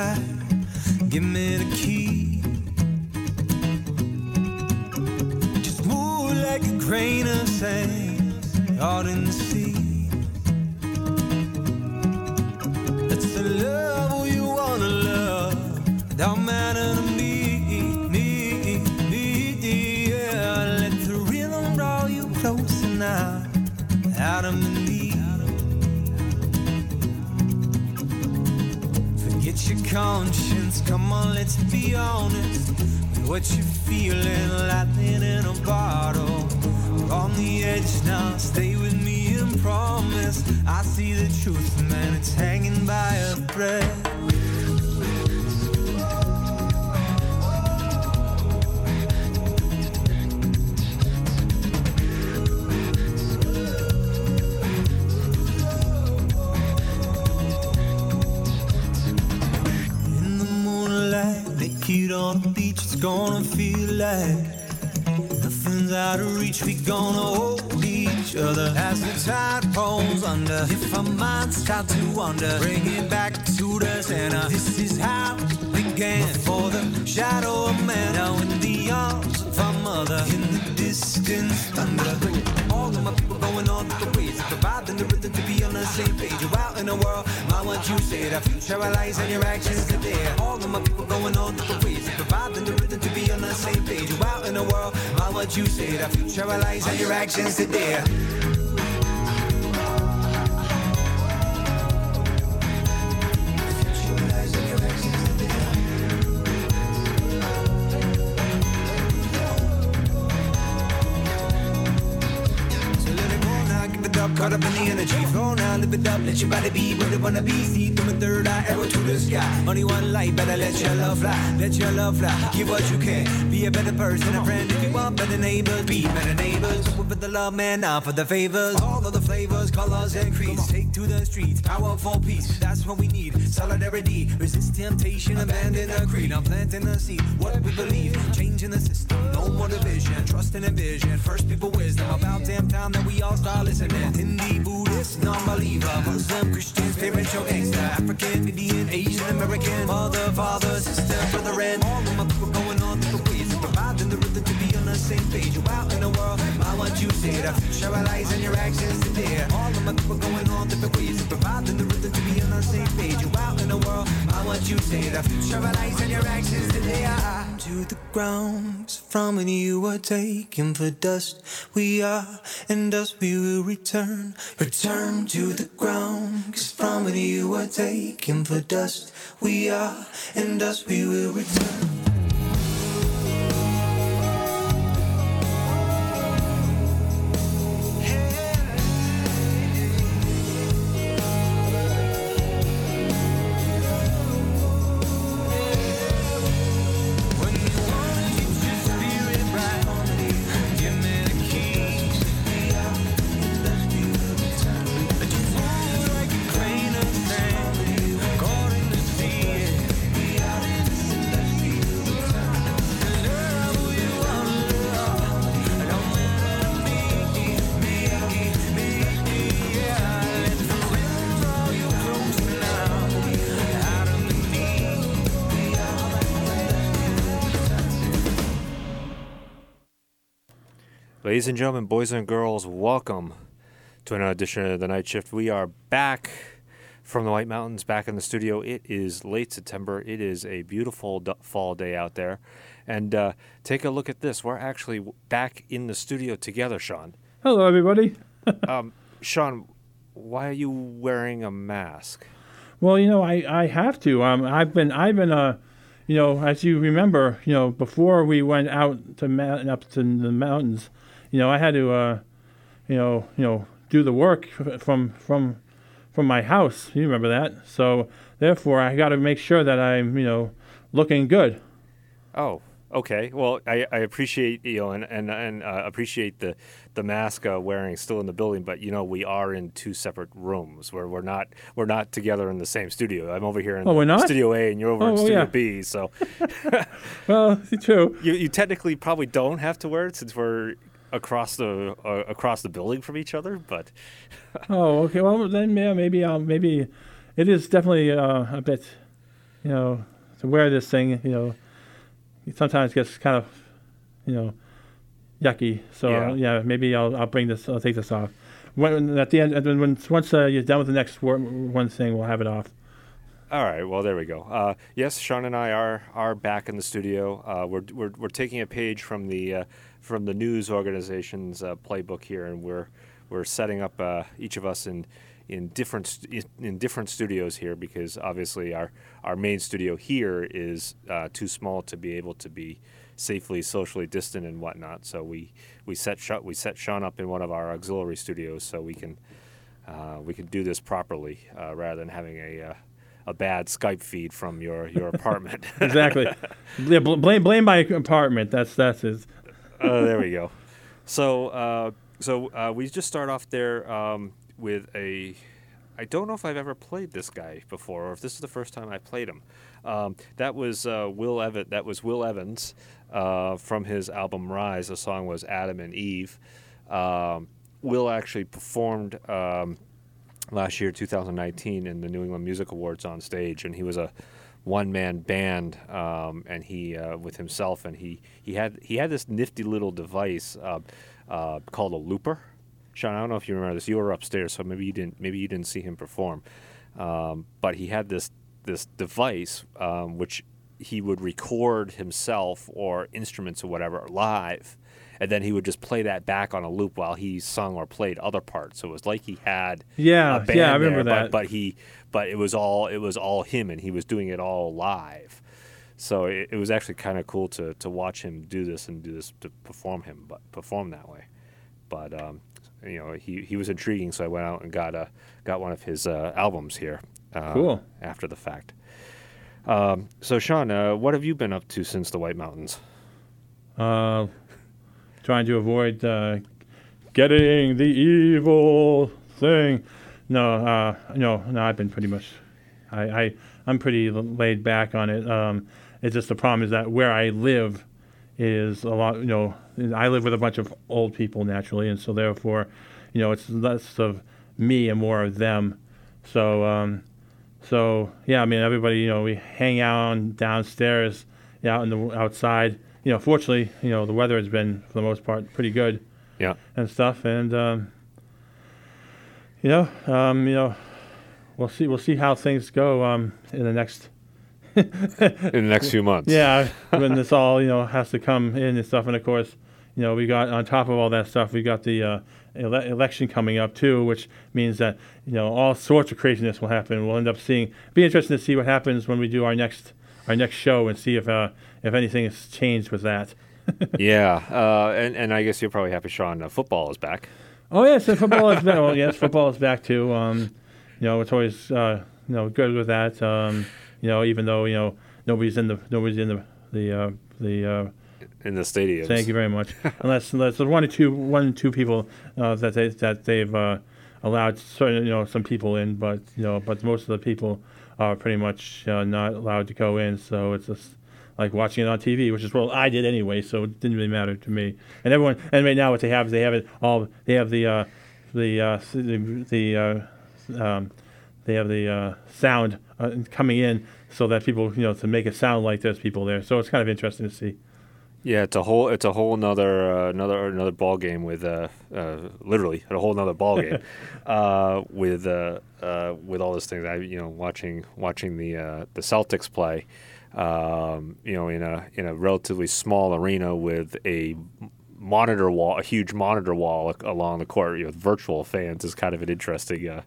moonlight. Give me the key. Just move like a grain of sand out in the sea. Conscience. Come on, let's be honest. With What you're feeling, lightning in a bottle. On the edge now, stay with me and promise. I see the truth, man. It's hanging by a thread. We gonna hold each other as the tide rolls under. If our minds start to wander, bring it back to the center. This is how it began for the shadow of man. Now in the arms of our mother, in the distance thunder. Same page. You're out in the world, mind what you say. The future lies and your actions today. All of my people going all different ways, providing the rhythm to be on the same page. You're out in the world, mind what you say. The future lies and your actions today. Caught up in the energy. Flow now, live it up, let your body be where it wanna be. See through a third eye, arrow to the sky. Only one light, better let your love fly, let your love fly. Give what you can, be a better person, a friend. If you want better neighbors, be better neighbors. For the love, man, now for the favors. All of the flavors, colors, and creeds. Take to the streets, powerful peace. That's what we need. Solidarity, resist temptation, abandon the creed. I'm planting the seed, what we believe, changing the system. No more division, trust in a vision. First people wisdom about damn time that we all start listening. Hindi, Buddhist, non-believer, Muslim, Christian, spiritual gangster, African, Indian, Asian, American, mother, father, sister, brother, and all of my people going on different ways, same page. You out in the world, I want you say the future lies in your actions today. All of my people going on different ways, providing the rhythm to be on the same page. You out in the world, I want you say the future lies in your actions today. To the ground, 'cause from when you are taken for dust, we are, and dust we will return. Return to the ground, 'cause from when you are taken for dust, we are, and dust we will return. Ladies and gentlemen, boys and girls, welcome to another edition of the Night Shift. We are back from the White Mountains, back in the studio. It is late September. It is a beautiful fall day out there. And uh, take a look at this. We're actually back in the studio together, Sean. Hello, everybody. Um, Sean, why are you wearing a mask? Well, you know, I, I have to. Um, I've been I've been uh, you know, as you remember, you know, before we went out to mountain up to the mountains, you know, I had to uh, you know, you know, do the work from from from my house. You remember that? So therefore, I got to make sure that I'm you know looking good. Oh, okay. Well, I, I appreciate you know and and, and uh, appreciate the the mask uh, wearing still in the building, but you know we are in two separate rooms where we're not we're not together in the same studio. I'm over here in Oh? Studio A, and you're over Oh, in Studio yeah. B. So Well, it's true. you you technically probably don't have to wear it since we're across the uh, across the building from each other. But Oh, okay. Well, then yeah, maybe I'll maybe it is definitely uh, a bit you know, to wear this thing, you know, it sometimes gets kind of, you know, yucky. So Yeah. yeah, maybe I'll I'll bring this. I'll take this off. When at the end, when once uh, you're done with the next one thing, we'll have it off. All right. Well, there we go. Uh, yes, Sean and I are are back in the studio. Uh, we're, we're we're taking a page from the uh, from the news organization's uh, playbook here, and we're we're setting up uh, each of us in in different st- in different studios here because obviously our our main studio here is uh, too small to be able to be safely socially distant and whatnot. So we we set Sha- we set Sean up in one of our auxiliary studios so we can uh, we can do this properly uh, rather than having a uh, a bad Skype feed from your your apartment. Exactly. yeah, bl- blame blame my apartment. That's that's it. Uh, there we go. So uh, so uh, we just start off there um, with a. I don't know if I've ever played this guy before, or if this is the first time I played him. Um, that was uh, Will Evan. That was Will Evans uh, from his album Rise. The song was Adam and Eve. Um, Will actually performed um, last year, 2019, in the New England Music Awards on stage, and he was a one-man band, um, and he uh, with himself, and he he had he had this nifty little device uh, uh, called a looper. Sean, I don't know if you remember this. You were upstairs, so maybe you didn't. Maybe you didn't see him perform, um, but he had this this device um, which he would record himself or instruments or whatever live and then he would just play that back on a loop while he sung or played other parts. So it was like he had Yeah, a band yeah, I remember there, that. But, but he, but it was all it was all him, and he was doing it all live. So it, it was actually kind of cool to to watch him do this and do this to perform him, but perform that way. But um, you know, he he was intriguing, so I went out and got a got one of his uh, albums here. Uh, Cool. After the fact. Um, so Sean, uh, what have you been up to since the White Mountains? Uh, trying to avoid uh, getting the evil thing. No, uh, no, no. I've been pretty much. I, I I'm pretty laid back on it. Um, it's just the problem is that where I live is a lot. You know, I live with a bunch of old people naturally, and so therefore, you know, it's less of me and more of them. So, um, so yeah, I mean, everybody, you know, we hang out on downstairs, out in the outside. You know, fortunately, you know, the weather has been for the most part pretty good Yeah. and stuff, and um, you know, um, you know, we'll see, we'll see how things go um, in the next. In the next few months. Yeah, when this all you know has to come in and stuff, and of course, you know, we got on top of all that stuff, we got the uh, ele- election coming up too, which means that you know all sorts of craziness will happen. We'll end up seeing. Be interesting to see what happens when we do our next our next show and see if uh, if anything has changed with that. yeah, uh, and and I guess you're probably happy, Sean. Uh, football is back. Oh yes, and football is back. Well, yes, football is back too. Um, you know, it's always uh, you know good with that. Um, you know, even though you know nobody's in the nobody's in the the uh, the. Uh, in the stadiums. Thank you very much. unless unless there's one or two one or two people uh, that they that they've uh, allowed certain you know some people in, but you know but most of the people are pretty much uh, not allowed to go in. So it's just like watching it on TV, which is well I did anyway, so it didn't really matter to me. And everyone and right now what they have is they have it all they have the uh, the uh, the, the uh, um, they have the uh, sound uh, coming in so that people you know to make it sound like there's people there. So it's kind of interesting to see. Yeah, it's a whole it's a whole another uh, another another ball game with uh, uh, literally a whole another ball game uh, with uh, uh, with all these things. I you know watching watching the uh, the Celtics play, um, you know in a in a relatively small arena with a monitor wall, a huge monitor wall along the court you know, with virtual fans is kind of an interesting. Uh,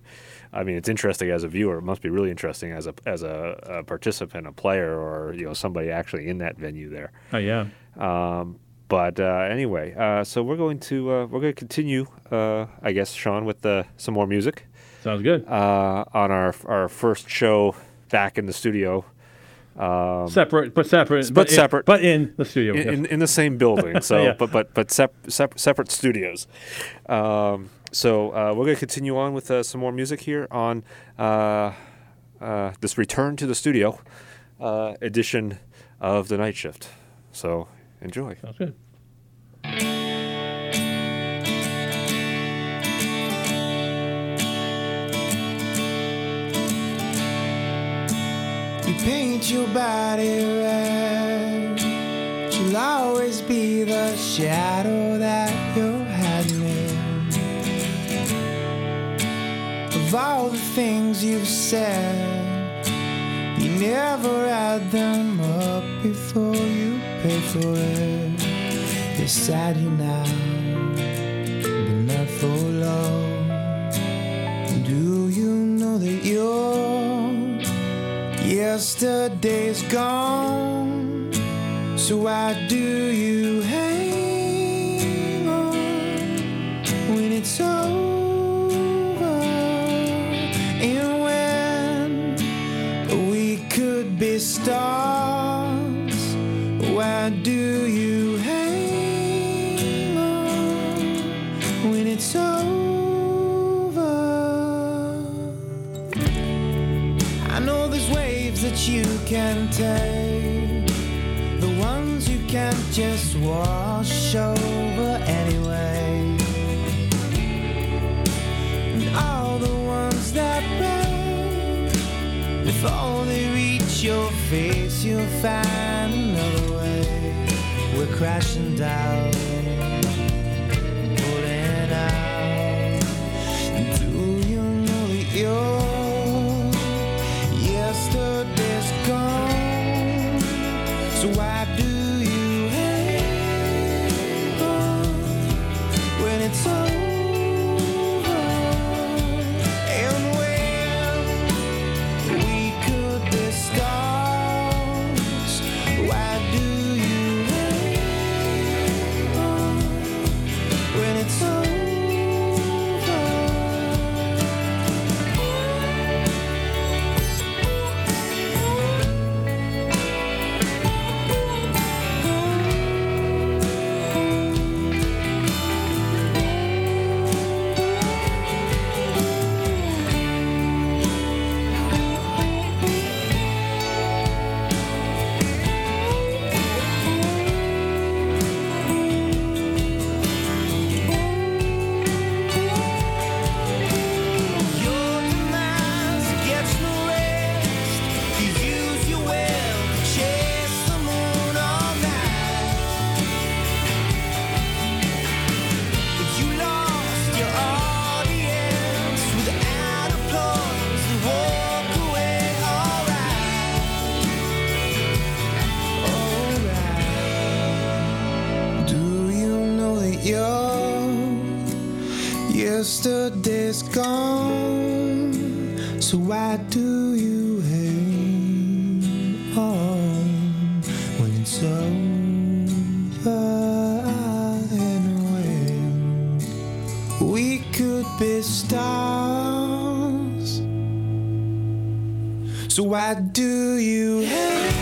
I mean, it's interesting as a viewer. It must be really interesting as a as a, a participant, a player, or you know somebody actually in that venue there. Oh yeah. Um, but uh, anyway, uh, so we're going to uh, we're going to continue, uh, I guess, Sean, with uh, some more music Sounds good. uh, on our our first show back in the studio. Um, separate, but separate, but in- separate. but in the studio. in, yes. in, in the same building, so Yeah. but but but sep- sep- separate studios. Um, so uh, we're going to continue on with uh, some more music here on uh, uh, this return to the studio uh, edition of the night shift. So enjoy. Sounds good. Paint your body red. You'll always be the shadow that you're hiding in. Of all the things you've said, you never add them up before you pay for it. You're sad you now, yesterday's gone? So why do you hang on when it's over? And when we could be stars, why do you hang on when it's over? I know there's waves that you can take, the ones you can't just wash over anyway. And all the ones that break, if only reach your face, you'll find another way. We're crashing down, pulling out. Do you know that your you're Yesterday's gone, so why do you hang on when it's over? When we could be stars, so why do you hang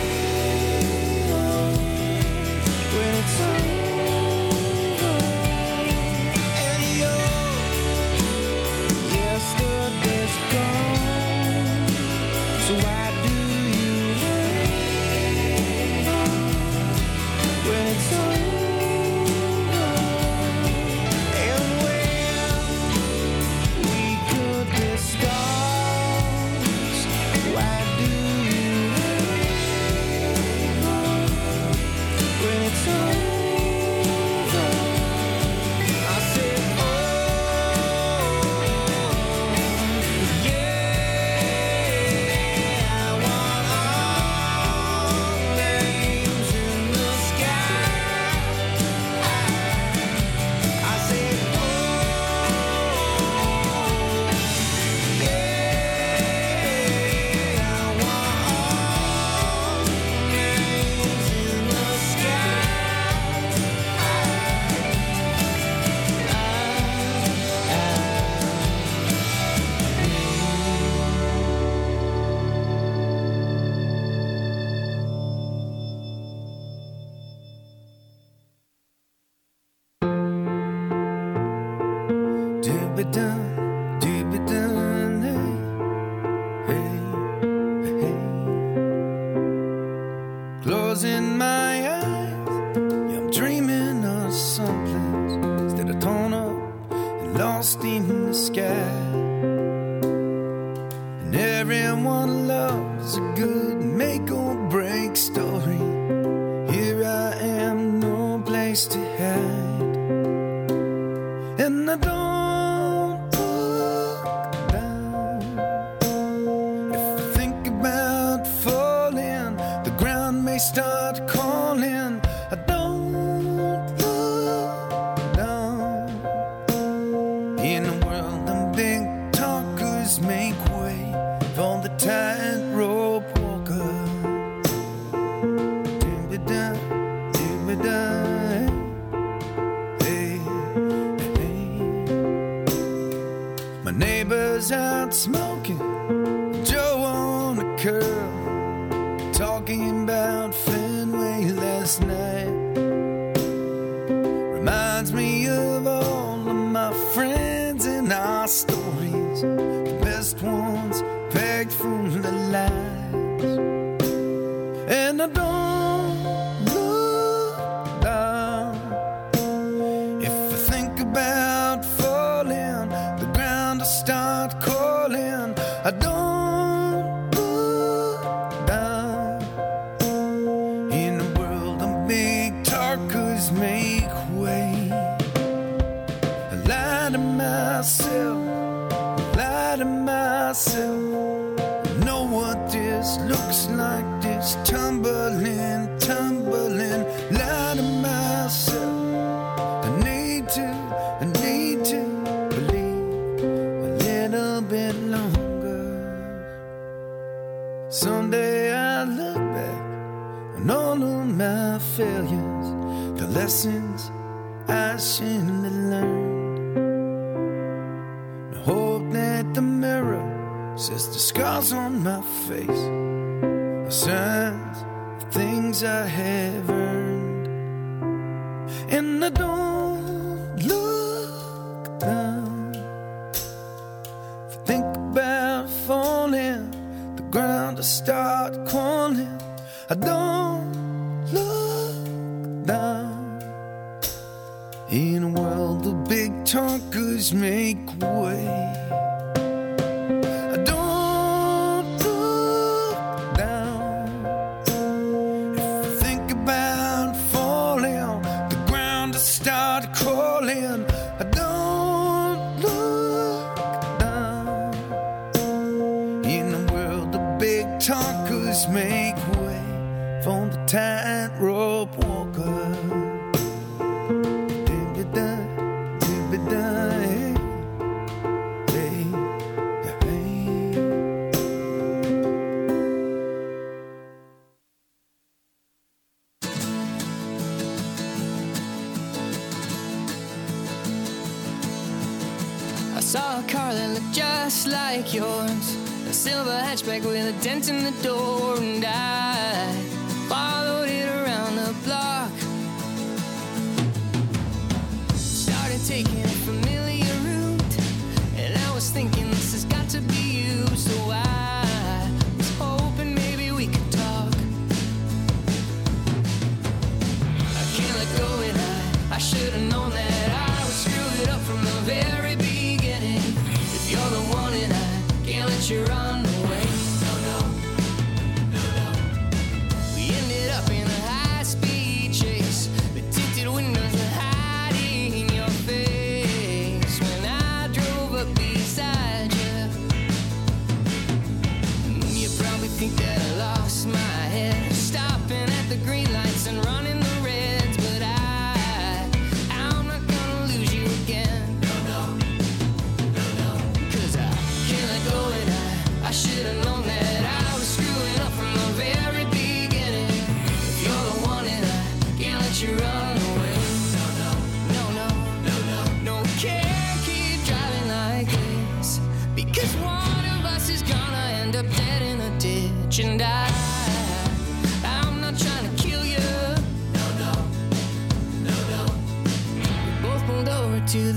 got to be you, so I.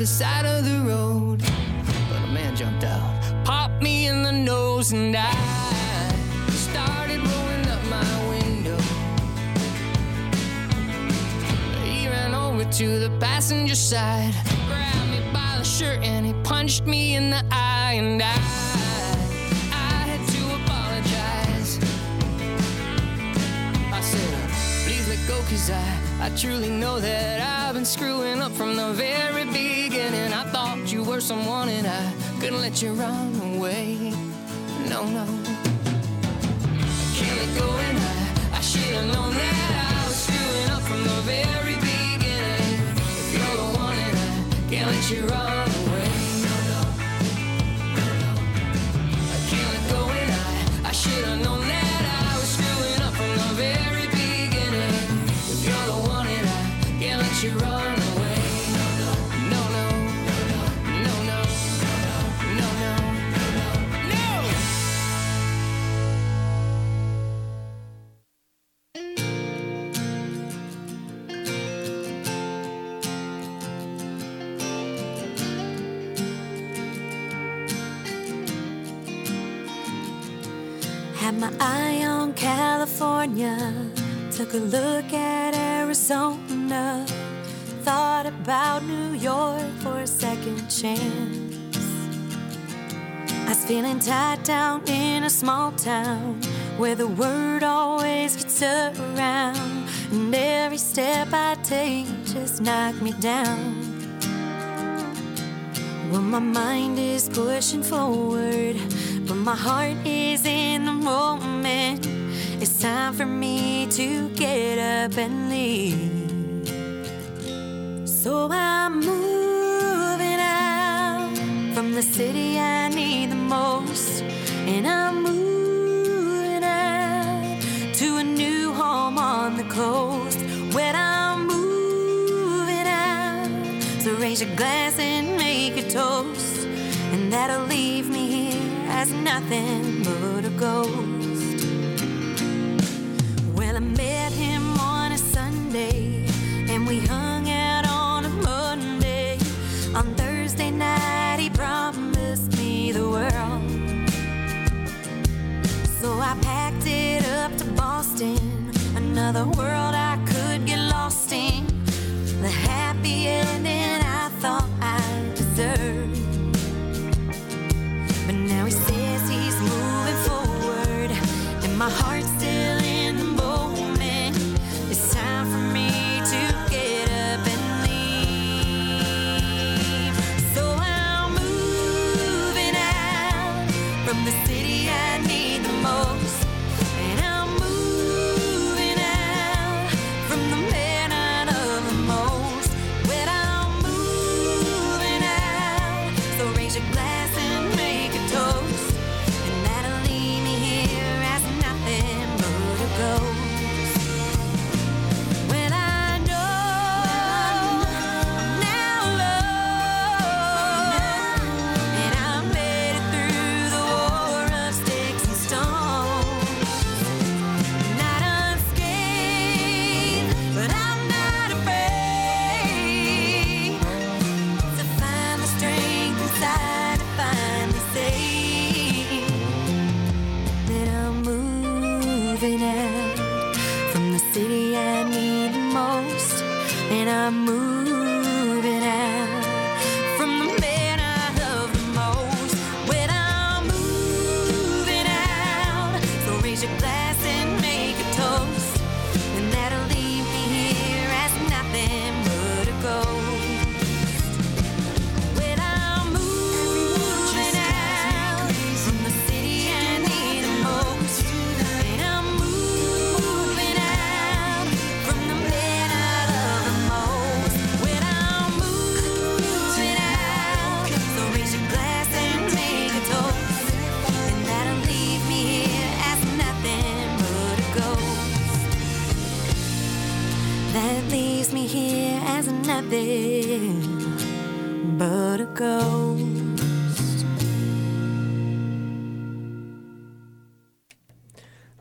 the side of the road. But a man jumped out, popped me in the nose, and I started rolling up my window. He ran over to the passenger side, grabbed me by the shirt, and he punched me in the eye, and I. I had to apologize. I said, Please go cause I, I truly know that I've been screwing up from the very beginning beginning. I thought you were someone and I couldn't let you run away. No, no. I can't let go and I, I should have known that I was screwing up from the very beginning. You're the one and I can't let you run took a look at Arizona, thought about New York for a second chance. I was feeling tied down in a small town where the word always gets around, and every step I take just knocked me down. Well, my mind is pushing forward, but my heart is in the moment. Time for me to get up and leave. So I'm moving out from the city I need the most, and I'm moving out to a new home on the coast where I'm moving out. So raise your glass and make a toast, and that'll leave me here as nothing but a ghost. Well, I met him on a Sunday, and we hung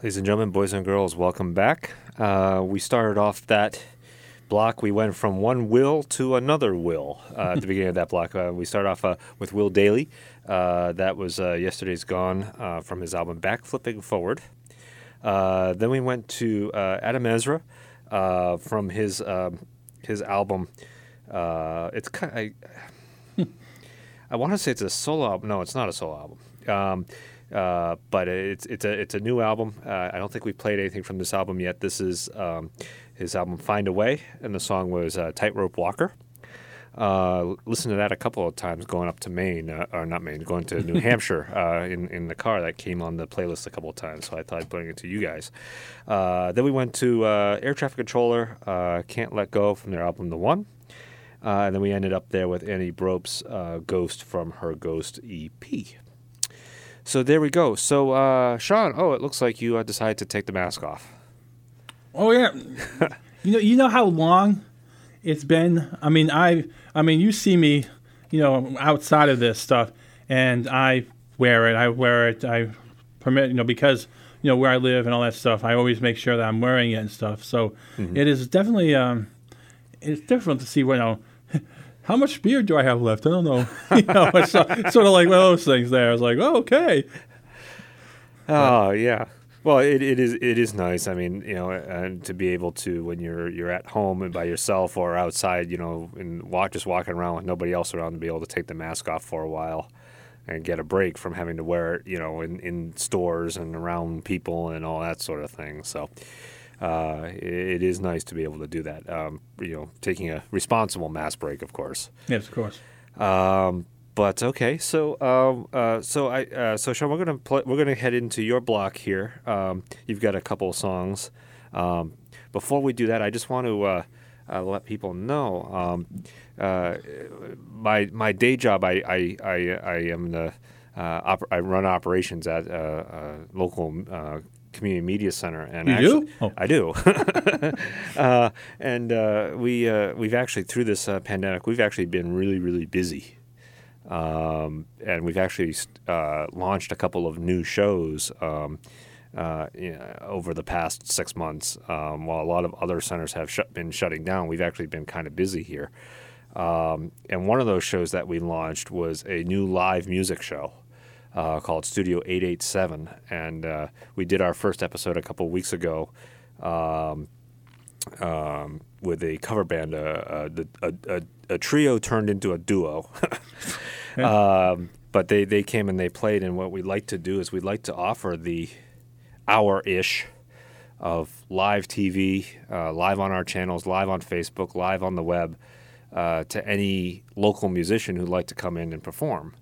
Ladies and gentlemen, boys and girls, welcome back. Uh, we started off that block. We went from one will to another will uh, at the beginning of that block. Uh, we started off uh, with Will Dailey. Uh, that was uh, Yesterday's Gone uh, from his album Back Flipping Forward. Uh, then we went to uh, Adam Ezra uh, from his um, his album. Uh, it's kind. I, I want to say it's a solo album. No, it's not a solo album. Um, uh, but it's it's a it's a new album. Uh, I don't think we played anything from this album yet. This is um, his album Find a Way, and the song was uh, Tightrope Walker. Uh, listen to that a couple of times going up to Maine, uh, or not Maine, going to New Hampshire uh, in in the car. That came on the playlist a couple of times, so I thought I'd bring it to you guys. Uh, then we went to uh, Air Traffic Controller, uh, Can't Let Go from their album The One. Uh, and then we ended up there with Annie Brobst's uh, Ghost from her Ghost EP. So there we go. So, uh, Sean, oh, it looks like you uh, decided to take the mask off. Oh yeah, you know you know how long it's been. I mean I I mean you see me, you know outside of this stuff, and I wear it. I wear it. I permit you know because you know where I live and all that stuff. I always make sure that I'm wearing it and stuff. So it is definitely um, it's different to see you know. How much beer do I have left? I don't know. you know, it's, sort of like one of those things. There, I was like, oh, okay. Oh yeah. Well, it, it is it is nice. I mean, you know, and to be able to when you're you're at home and by yourself or outside, you know, and walk just walking around with nobody else around, to be able to take the mask off for a while and get a break from having to wear it, you know, in, in stores and around people and all that sort of thing. So. Uh, it, is nice to be able to do that. Um, you know, taking a responsible mass break, of course. Yes, of course. Um, but okay, so um, uh, so I uh, so Sean, we're gonna pl- we're gonna head into your block here. Um, you've got a couple of songs. Um, before we do that, I just want to uh, uh, let people know um, uh, my my day job. I I I, I am the uh, op- I run operations at a, a local. Uh, Community media center, and You actually, do? Oh. I do. uh, and uh, we uh, we've actually through this uh, pandemic, we've actually been really really busy um, and we've actually uh, launched a couple of new shows um, uh, yeah, over the past six months. Um, while a lot of other centers have shut, been shutting down, we've actually been kind of busy here. Um, and one of those shows that we launched was a new live music show uh, called Studio 887. And uh, we did our first episode a couple weeks ago um, um, with a cover band, uh, uh, the- a, a, a trio turned into a duo. um, but they, they came and they played, and what we like to do is we like to offer the hour ish of live TV, uh, live on our channels, live on Facebook, live on the web, uh, to any local musician who'd like to come in and perform.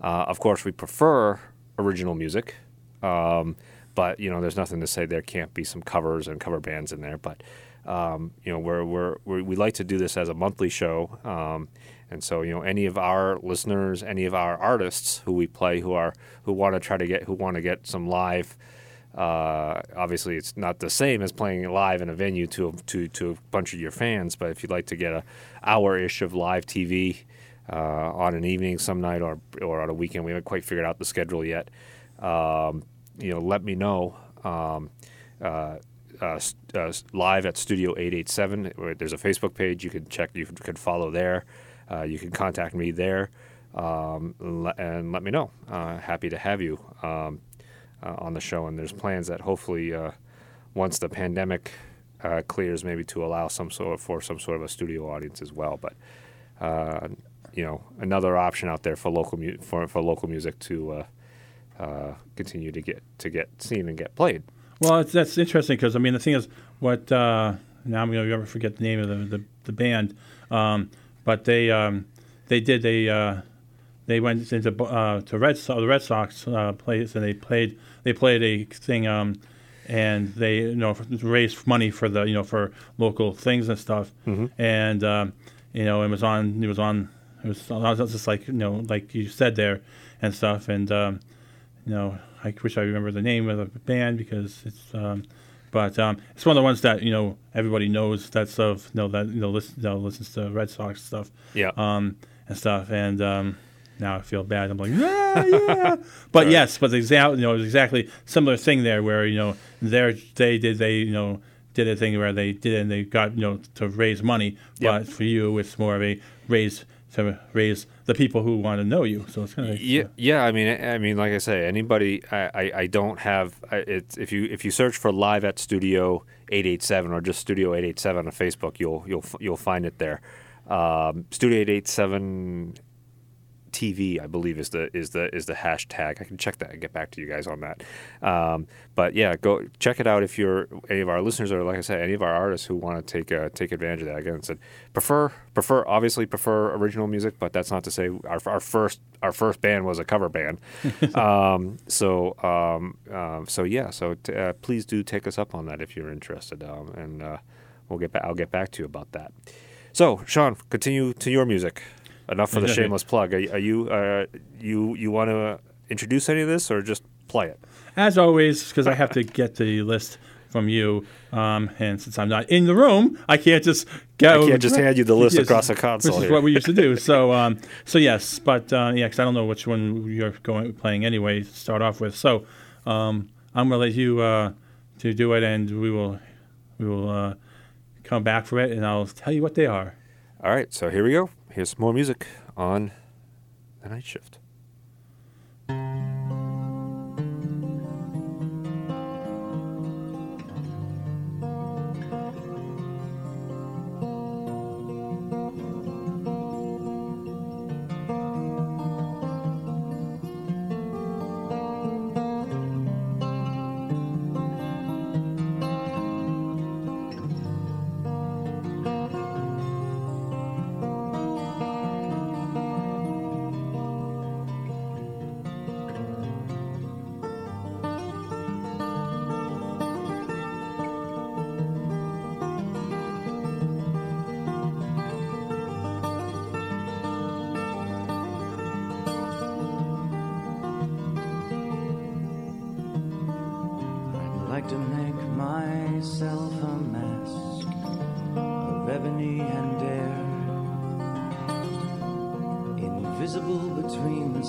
Uh, of course, we prefer original music, um, but you know, there's nothing to say there can't be some covers and cover bands in there. But um, you know, we're, we're, we're we like to do this as a monthly show, um, and so you know, any of our listeners, any of our artists who we play, who are who want to try to get who want to get some live. Uh, obviously, it's not the same as playing live in a venue to to to a bunch of your fans. But if you'd like to get a hour ish of live TV uh, on an evening some night or or on a weekend, we haven't quite figured out the schedule yet. Um, you know, let me know. Um, uh, uh, uh, live at Studio 887. There's a Facebook page you can check. You can follow there. Uh, you can contact me there um, and let me know. Uh, happy to have you um, on the show. And there's plans that hopefully once the pandemic clears, maybe to allow some sort of, for some sort of a studio audience as well. But uh, you know, another option out there for local mu- for for local music to uh, uh, continue to get to get seen and get played. Well, that's interesting because I mean the thing is what uh, now I'm gonna ever forget the name of the the, the band, um, but they um, they did they uh, they went into uh, to Red Sox, the Red Sox uh, place and they played they played a thing um, and they you know raised money for the you know for local things and stuff and um, you know it was on it was on it was, it was just like you know like you said there and stuff and um, you know, I wish I remember the name of the band because it's, um, but um, it's one of the ones that you know everybody knows that stuff. you know that you know listen, you know, listens to Red Sox stuff, Yeah. um, and stuff, and um, now I feel bad. I'm like, yeah, yeah, but yes, but exactly, you know it was exactly similar thing there where you know there they did they you know did a thing where they did it and they got you know to raise money, Yep. but for you it's more of a raise to raise the people who want to know you. So it's kind of Yeah, yeah. I mean, I I mean, like I say, anybody. I, I, I don't have. I, it's if you if you search for live at Studio eight eight seven or just Studio eight eight seven on Facebook, you'll you'll you'll find it there. Um, Studio eight eight seven TV, I believe, is the is the is the hashtag. I can check that and get back to you guys on that. Um, but yeah, go check it out if you're any of our listeners or like I said, any of our artists who want to take uh, take advantage of that. Again, said prefer prefer obviously prefer original music, but that's not to say our, our first our first band was a cover band. um, so um, um, so yeah, so t- uh, please do take us up on that if you're interested, um, and uh, we'll get back. I'll get back to you about that. So, Sean, continue to your music. Enough for the shameless plug. Are, are you uh, you you want to introduce any of this or just play it? As always, because I have to get the list from you, um, and since I'm not in the room, I can't just go. I can't just hand you the list Yes, across the console Which is here. what we used to do. So, um, so yes, but uh, yeah, because I don't know which one you're going playing anyway. To start off with, so um, I'm gonna let you uh, to do it, and we will we will uh, come back for it, and I'll tell you what they are. All right, so here we go. Here's some more music on the night shift.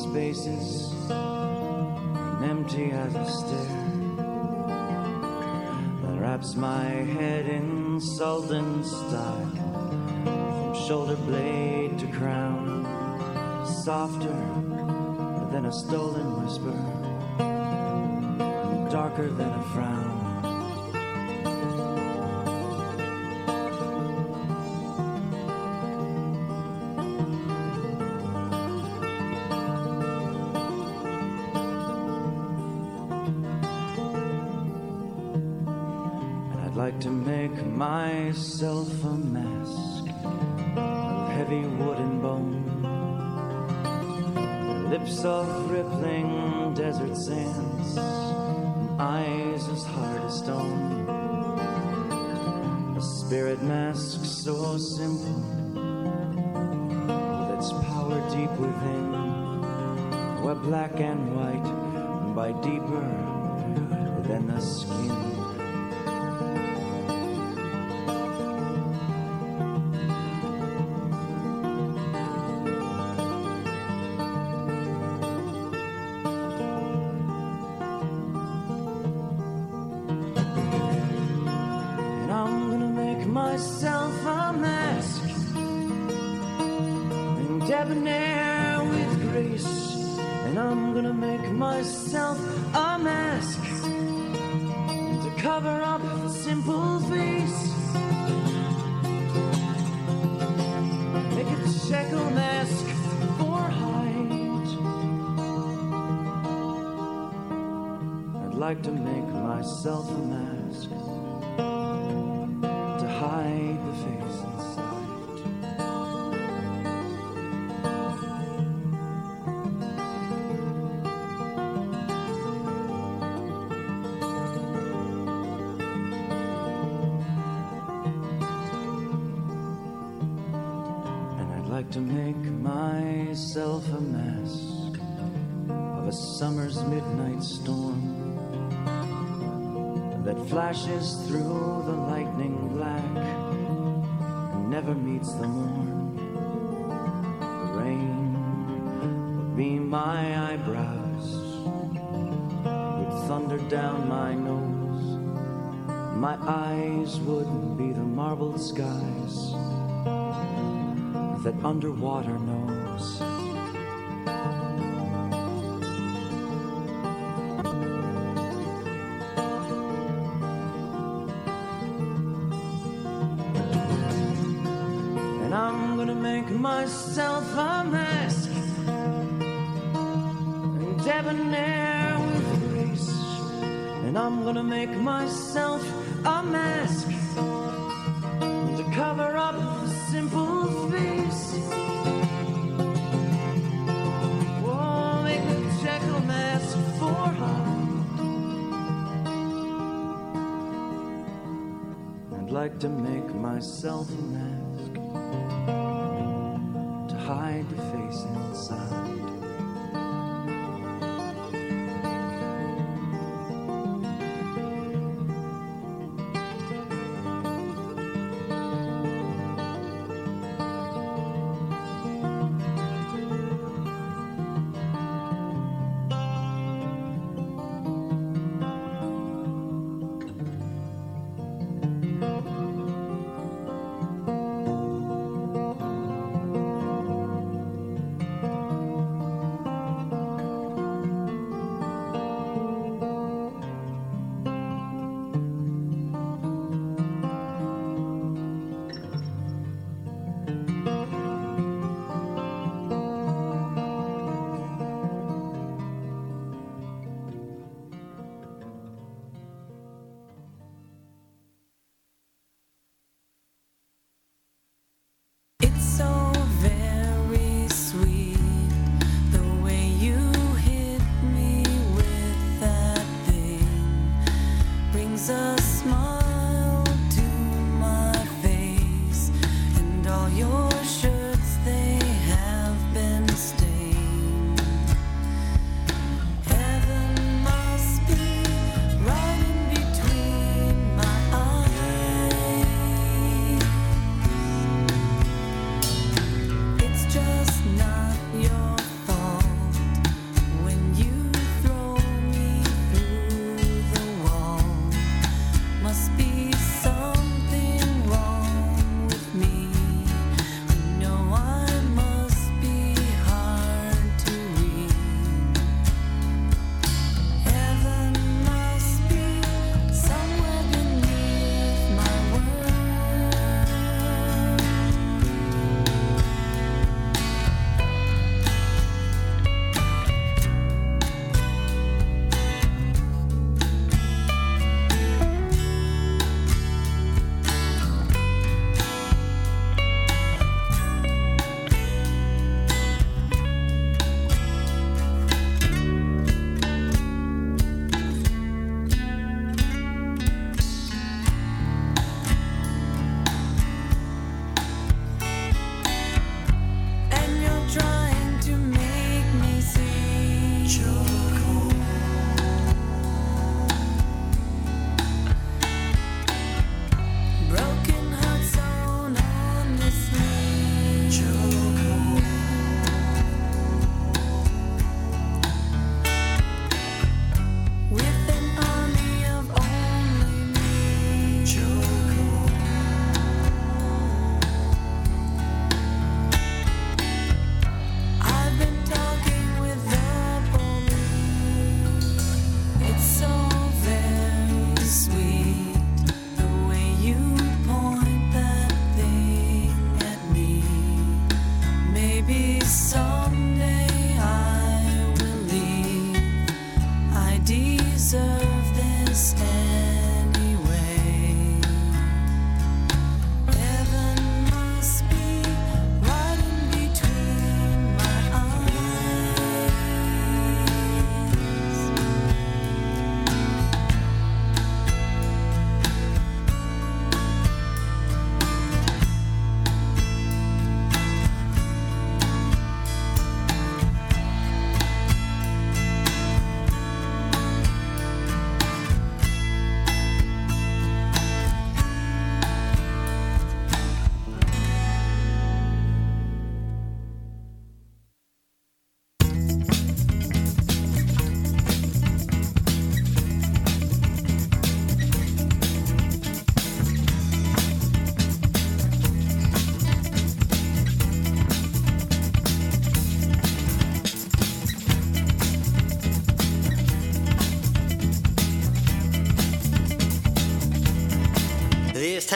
Spaces, and empty as a stair. That wraps my head in sultan style, from shoulder blade to crown, softer than a stolen whisper darker than a frown. Myself a mask of heavy wood and bone lips of rippling desert sands, eyes as hard as stone. A spirit mask debonair with grace. And I'm gonna make myself a mask to cover up a simple face. Make a Jekyll mask for Hyde. I'd like to make myself a mask to hide the face myself a mask of a summer's midnight storm that flashes through the lightning black and never meets the morn. The rain would be my eyebrows, would thunder down my nose. My eyes would be the marbled skies that underwater knows. I'm gonna make myself a mask to cover up a simple face. Oh, make a Jekyll mask for Hyde. I'd like to make myself a mask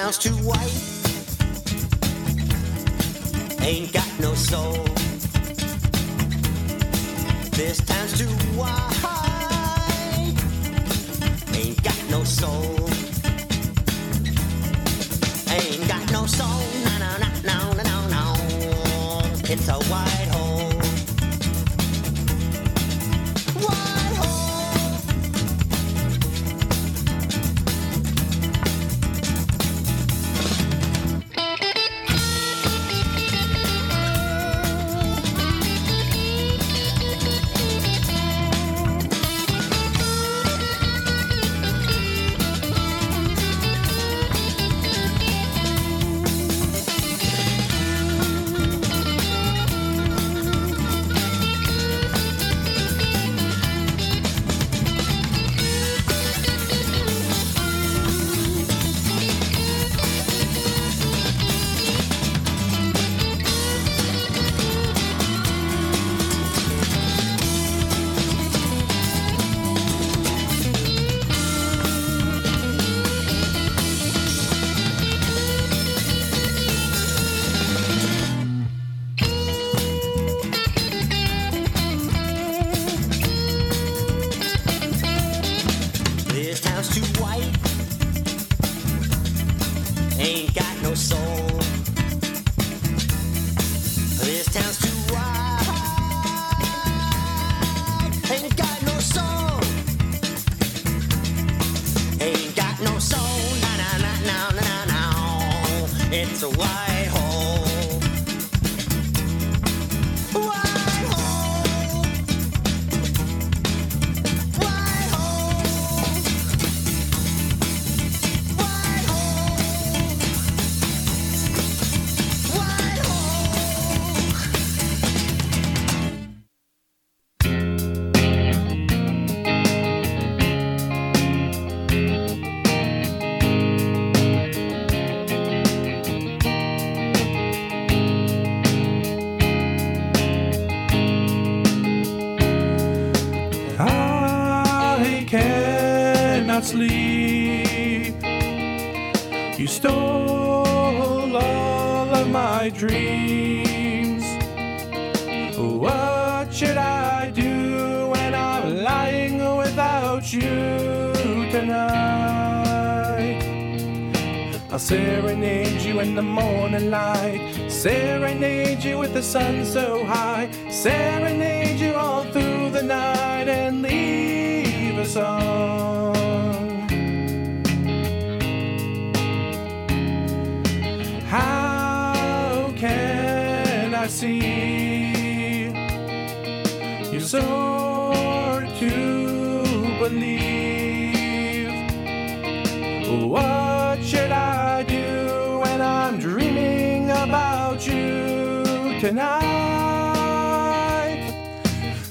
Town's too white, ain't got no soul. Sun so high. Serenade you all through the night and leave a song. How can I see you soar tonight?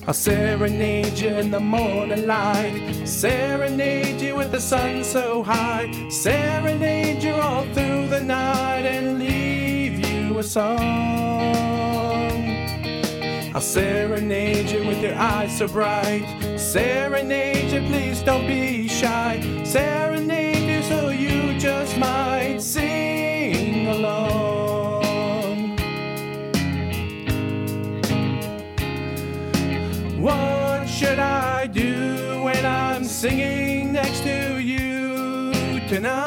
I'll serenade you in the morning light, serenade you with the sun so high, serenade you all through the night and leave you a song. I'll serenade you with your eyes so bright. Serenade you, please don't be shy. Serenade you so you just might sing singing next to you tonight?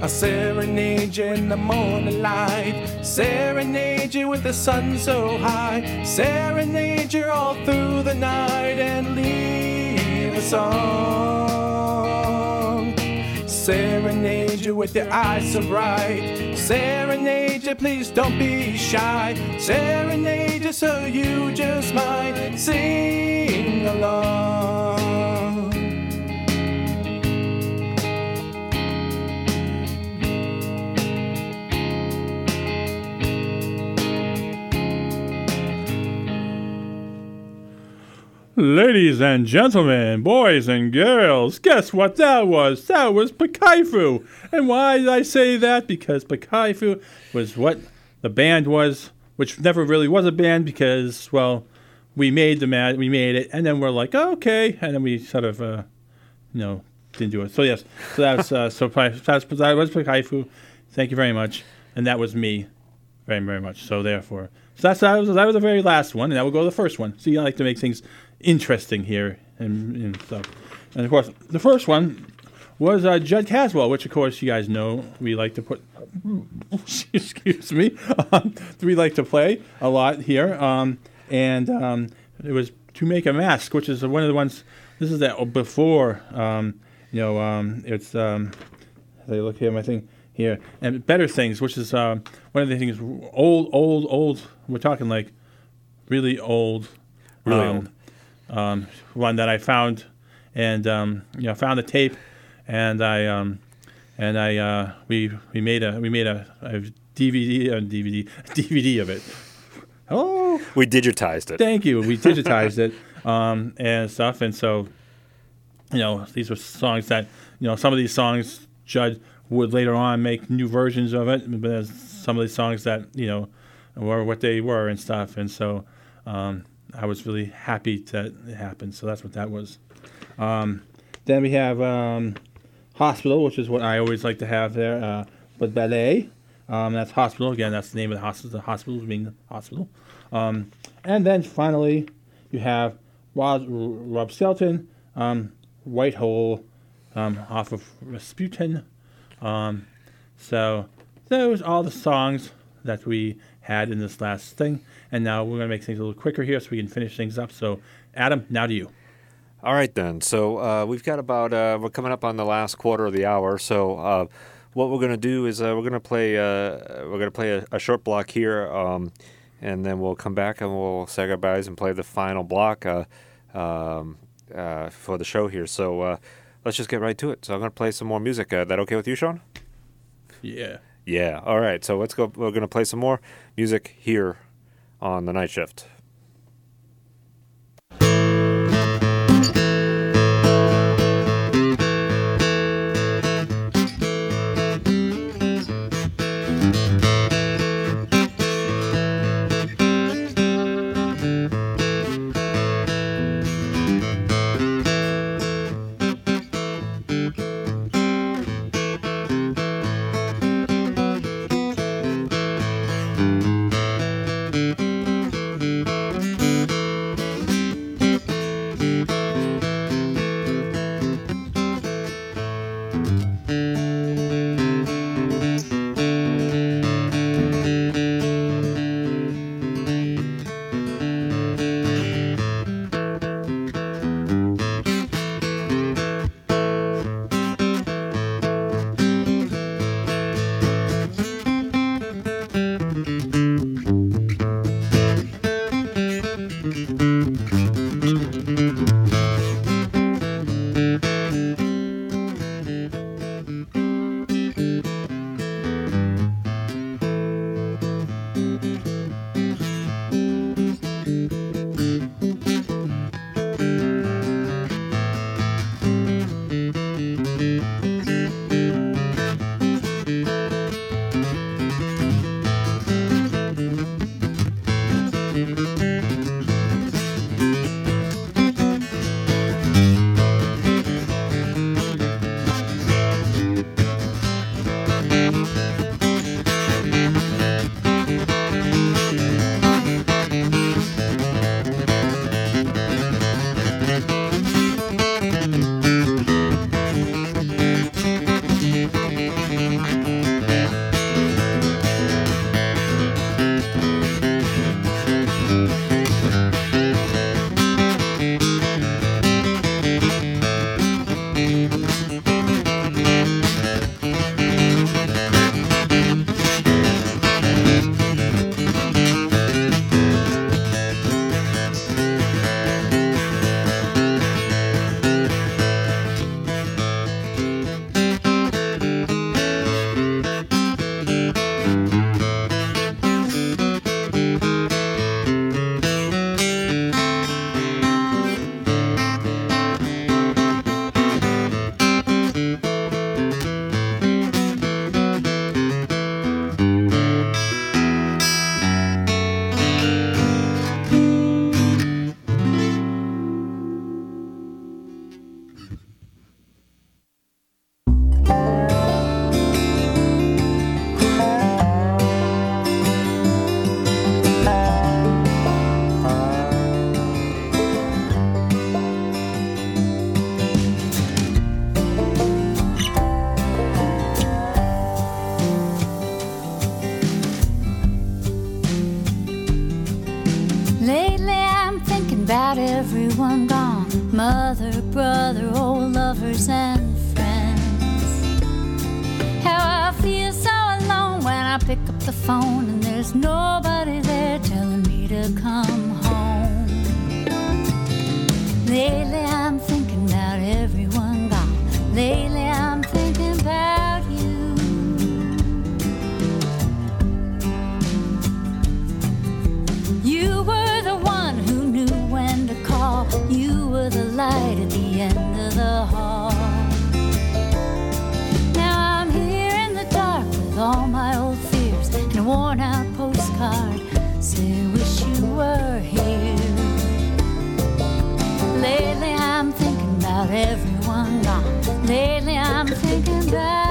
I'll serenade you in the morning light. Serenade you with the sun so high. Serenade you all through the night and leave a song. Serenade you with your eyes so bright. Serenade you, please don't be shy. Serenade you so you just might sing along. Ladies and gentlemen, boys and girls, guess what that was? That was Pakaifu. And why did I say that? Because Pakaifu was what the band was, which never really was a band because, well, we made the mad, we made it, and then we're like, oh, okay, and then we sort of, uh, you know, didn't do it. So yes, so that was uh, so that was, Pakaifu. Thank you very much, and that was me, very very much. So therefore, so that's that was that was the very last one, and that will go to the first one. So you like to make things interesting here and, and stuff. And of course, the first one was uh, Judd Caswell, which of course you guys know we like to put. excuse me, um, we like to play a lot here, um, and um, it was to make a mask, which is one of the ones. This is that before, um, you know, um, it's. Um, as I look here, my thing here, and better things, which is um, one of the things old, old, old. We're talking like really old, Really old. Um, one that I found, and um, you know, found the tape, and I um, and I uh, we we made a we made a, a DVD a DVD DVD of it. Oh, We digitized it. thank you. We digitized it um, and stuff, and so you know these were songs that you know some of these songs Judd would later on make new versions of it, but there's some of these songs that you know were what they were and stuff, and so um, I was really happy that it happened. So that's what that was. Um, then we have um, Hospital, which is what I always like to have there, uh, but ballet. Um, that's hospital again. That's the name of the hospital. The hospital being hospital. Um, and then finally, you have Rob, Rob White Hole, off of Rasputin. Um, so those are all the songs that we had in this last thing. And now we're going to make things a little quicker here so we can finish things up. So, Adam, now to you. All right then. So uh, we've got about uh, we're coming up on the last quarter of the hour. So uh, what we're gonna do is uh, we're gonna play uh, we're gonna play a, a short block here, um, and then we'll come back and we'll say goodbyes and play the final block uh, um, uh, for the show here. So uh, let's just get right to it. So I'm gonna play some more music. Uh, that okay with you, Sean? Yeah. Yeah. All right. So let's go. We're gonna play some more music here on the night shift. About everyone gone mother, brother, old lovers, and friends. How I feel so alone when I pick up the phone and there's nobody there telling me to come home. Lately I'm thinking everyone gone. Lately I'm thinking about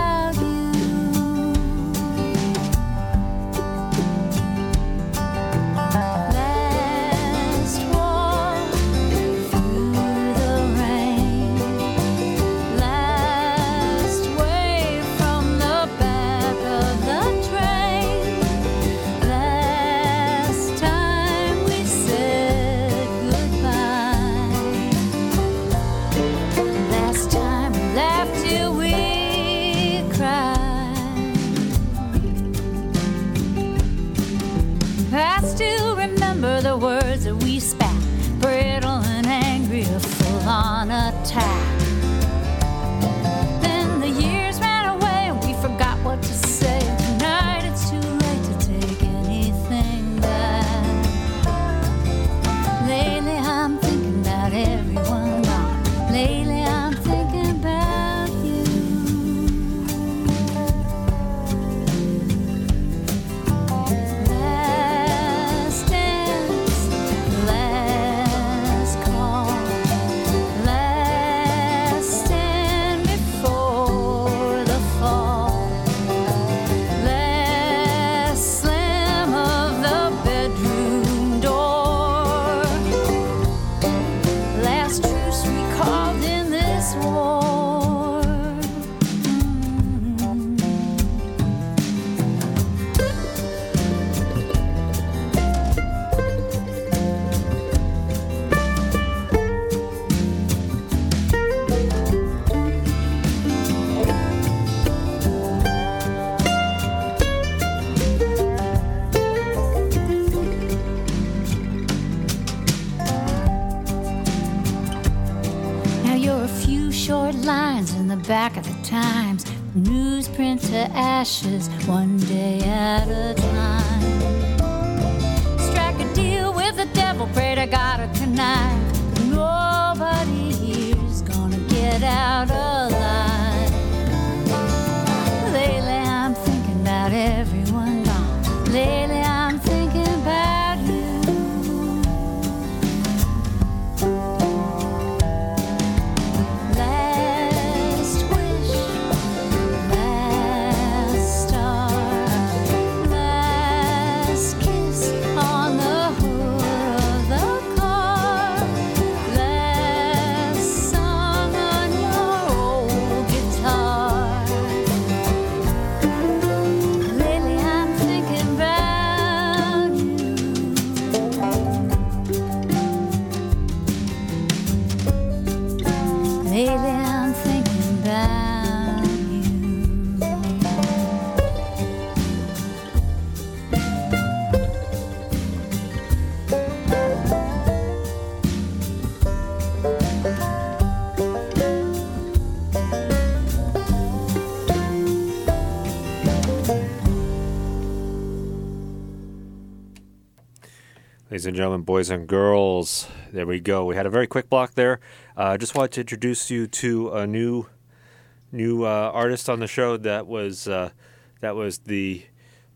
ashes, one Ladies and gentlemen, boys and girls, there we go. We had a very quick block there. I uh, just wanted to introduce you to a new new uh, artist on the show. That was uh, that was the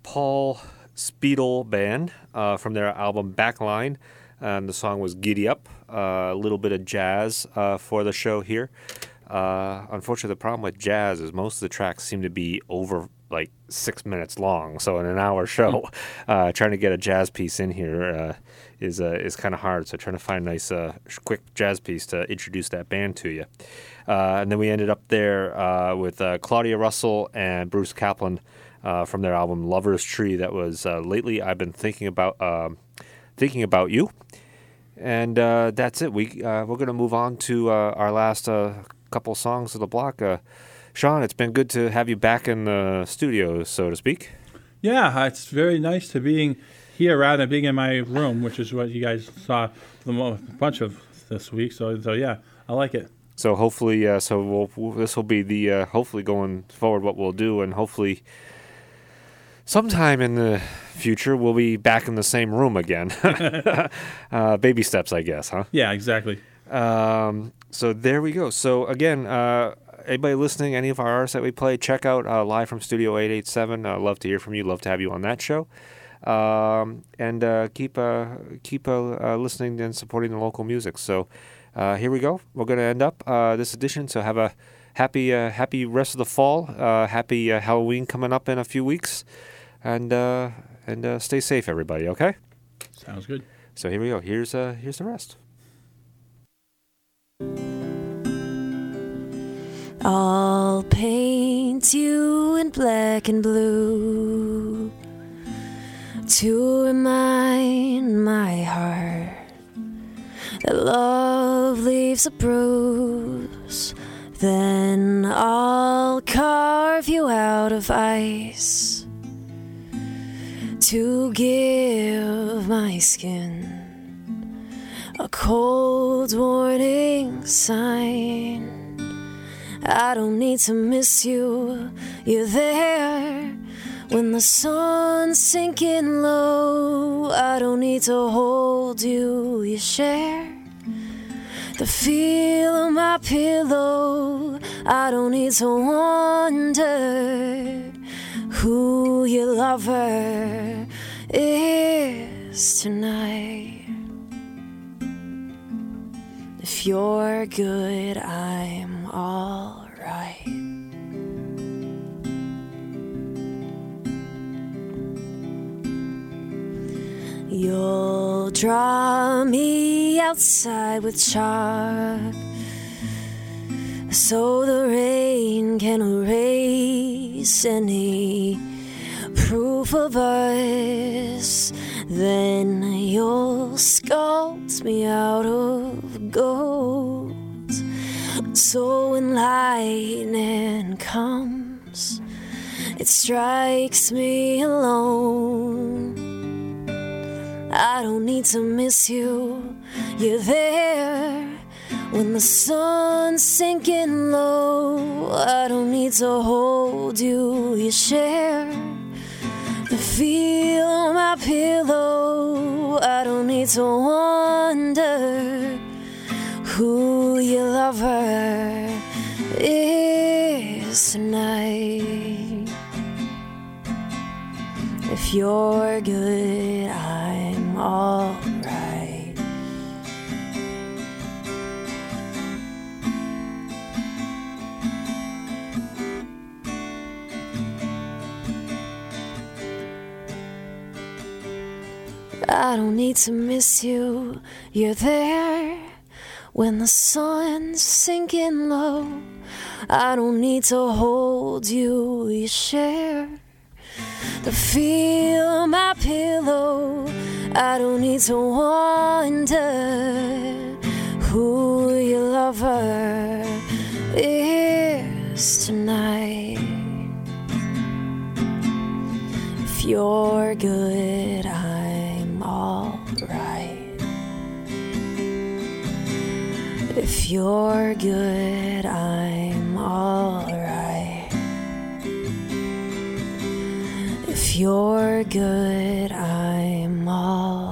Paul Speedle Band uh, from their album Backline, and the song was "Giddy Up." Uh, a little bit of jazz uh, for the show here. Uh, unfortunately, the problem with jazz is most of the tracks seem to be over like six minutes long. So in an hour show, uh, trying to get a jazz piece in here uh, is uh, is kind of hard. So trying to find a nice, uh, quick jazz piece to introduce that band to you. Uh, and then we ended up there uh, with uh, Claudia Russell and Bruce Kaplan uh, from their album Lover's Tree. That was lately I've been thinking about um thinking about you. And that's it. We we're gonna move on to our last couple songs of the block. Sean, it's been good to have you back in the studio, so to speak. Yeah, it's very nice to being here rather than being in my room, which is what you guys saw the mo- bunch of this week. So, so yeah, I like it. So hopefully, uh, so we'll, we'll, this will be the uh, hopefully going forward what we'll do, and hopefully, sometime in the future we'll be back in the same room again. uh, baby steps, I guess, huh? Yeah, exactly. Um, so there we go. So again, uh, anybody listening, any of our artists that we play, check out uh, live from Studio Eight Eight Seven. Uh, love to hear from you. Love to have you on that show. Um, and uh, keep uh, keep uh, uh, listening and supporting the local music. So uh, here we go. We're going to end up uh, this edition. So have a happy uh, happy rest of the fall. Uh, happy uh, Halloween coming up in a few weeks, and uh, and uh, stay safe, everybody. Okay. Sounds good. So here we go. Here's uh, here's the rest. I'll paint you in black and blue to remind my heart that love leaves a bruise. Then I'll carve you out of ice to give my skin a cold warning sign. I don't need to miss you, you're there. When the sun's sinking low, I don't need to hold you, you share the feel of my pillow. I don't need to wonder who your lover is tonight. If you're good, I'm alright. You'll draw me outside with chalk so the rain can erase any proof of us. Then you'll sculpt me out of gold. So when lightning comes, it strikes me alone. I don't need to miss you, you're there. When the sun's sinking low, I don't need to hold you, you share the feel on my pillow. I don't need to wonder who your lover is tonight. If you're good, I'm alright. I don't need to miss you, you're there when the sun's sinking low. I don't need to hold you, you share the feel my pillow. I don't need to wonder who your lover is tonight. If you're good, I'm alright. If you're good, I'm alright. If you're good, I'm alright.